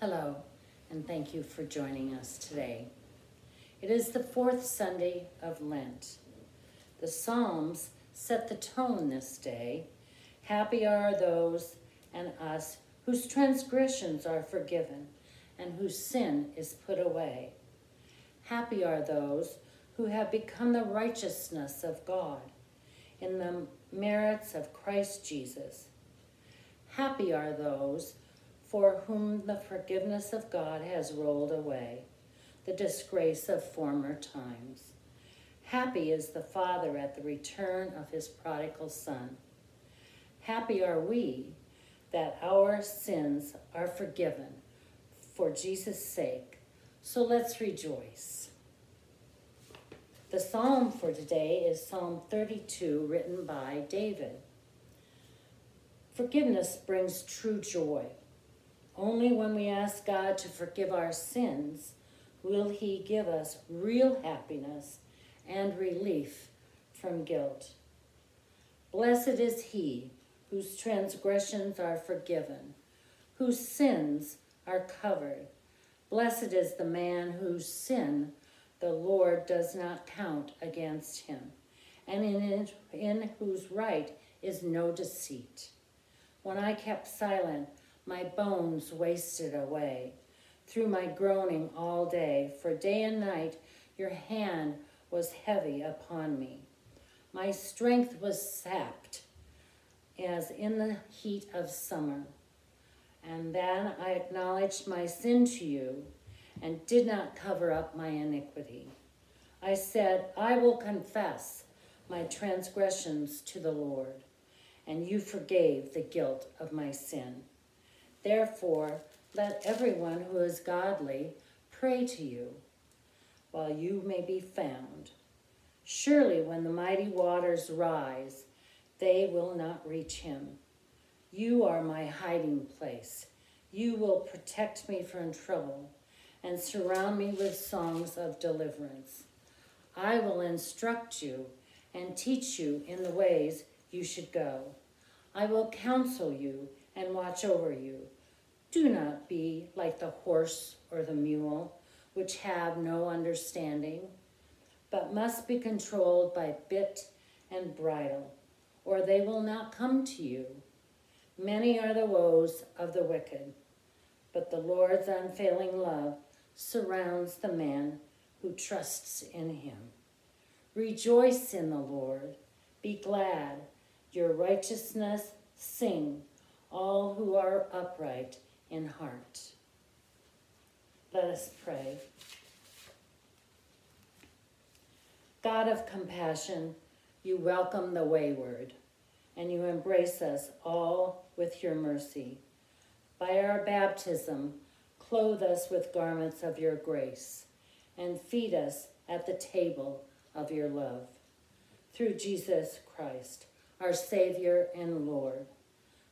Hello, and thank you for joining us today. It is the fourth Sunday of Lent. The Psalms set the tone this day. Happy are those and us whose transgressions are forgiven and whose sin is put away. Happy are those who have become the righteousness of God in the merits of Christ Jesus. Happy are those for whom the forgiveness of God has rolled away, the disgrace of former times. Happy is the Father at the return of his prodigal Son. Happy are we that our sins are forgiven for Jesus' sake. So let's rejoice. The psalm for today is Psalm 32, written by David. Forgiveness brings true joy. Only when we ask God to forgive our sins will He give us real happiness and relief from guilt. Blessed is he whose transgressions are forgiven, whose sins are covered. Blessed is the man whose sin the Lord does not count against him, and in, in whose right is no deceit. When I kept silent, my bones wasted away through my groaning all day, for day and night your hand was heavy upon me. My strength was sapped as in the heat of summer. And then I acknowledged my sin to you and did not cover up my iniquity. I said, I will confess my transgressions to the Lord, and you forgave the guilt of my sin. Therefore, let everyone who is godly pray to you while you may be found. Surely, when the mighty waters rise, they will not reach him. You are my hiding place. You will protect me from trouble and surround me with songs of deliverance. I will instruct you and teach you in the ways you should go. I will counsel you and watch over you. Do not be like the horse or the mule, which have no understanding, but must be controlled by bit and bridle, or they will not come to you. Many are the woes of the wicked, but the Lord's unfailing love surrounds the man who trusts in him. Rejoice in the Lord, be glad, your righteousness sing, all who are upright in heart. Let us pray. God of compassion, you welcome the wayward, and you embrace us all with your mercy. By our baptism, clothe us with garments of your grace, and feed us at the table of your love. Through Jesus Christ, our Savior and Lord,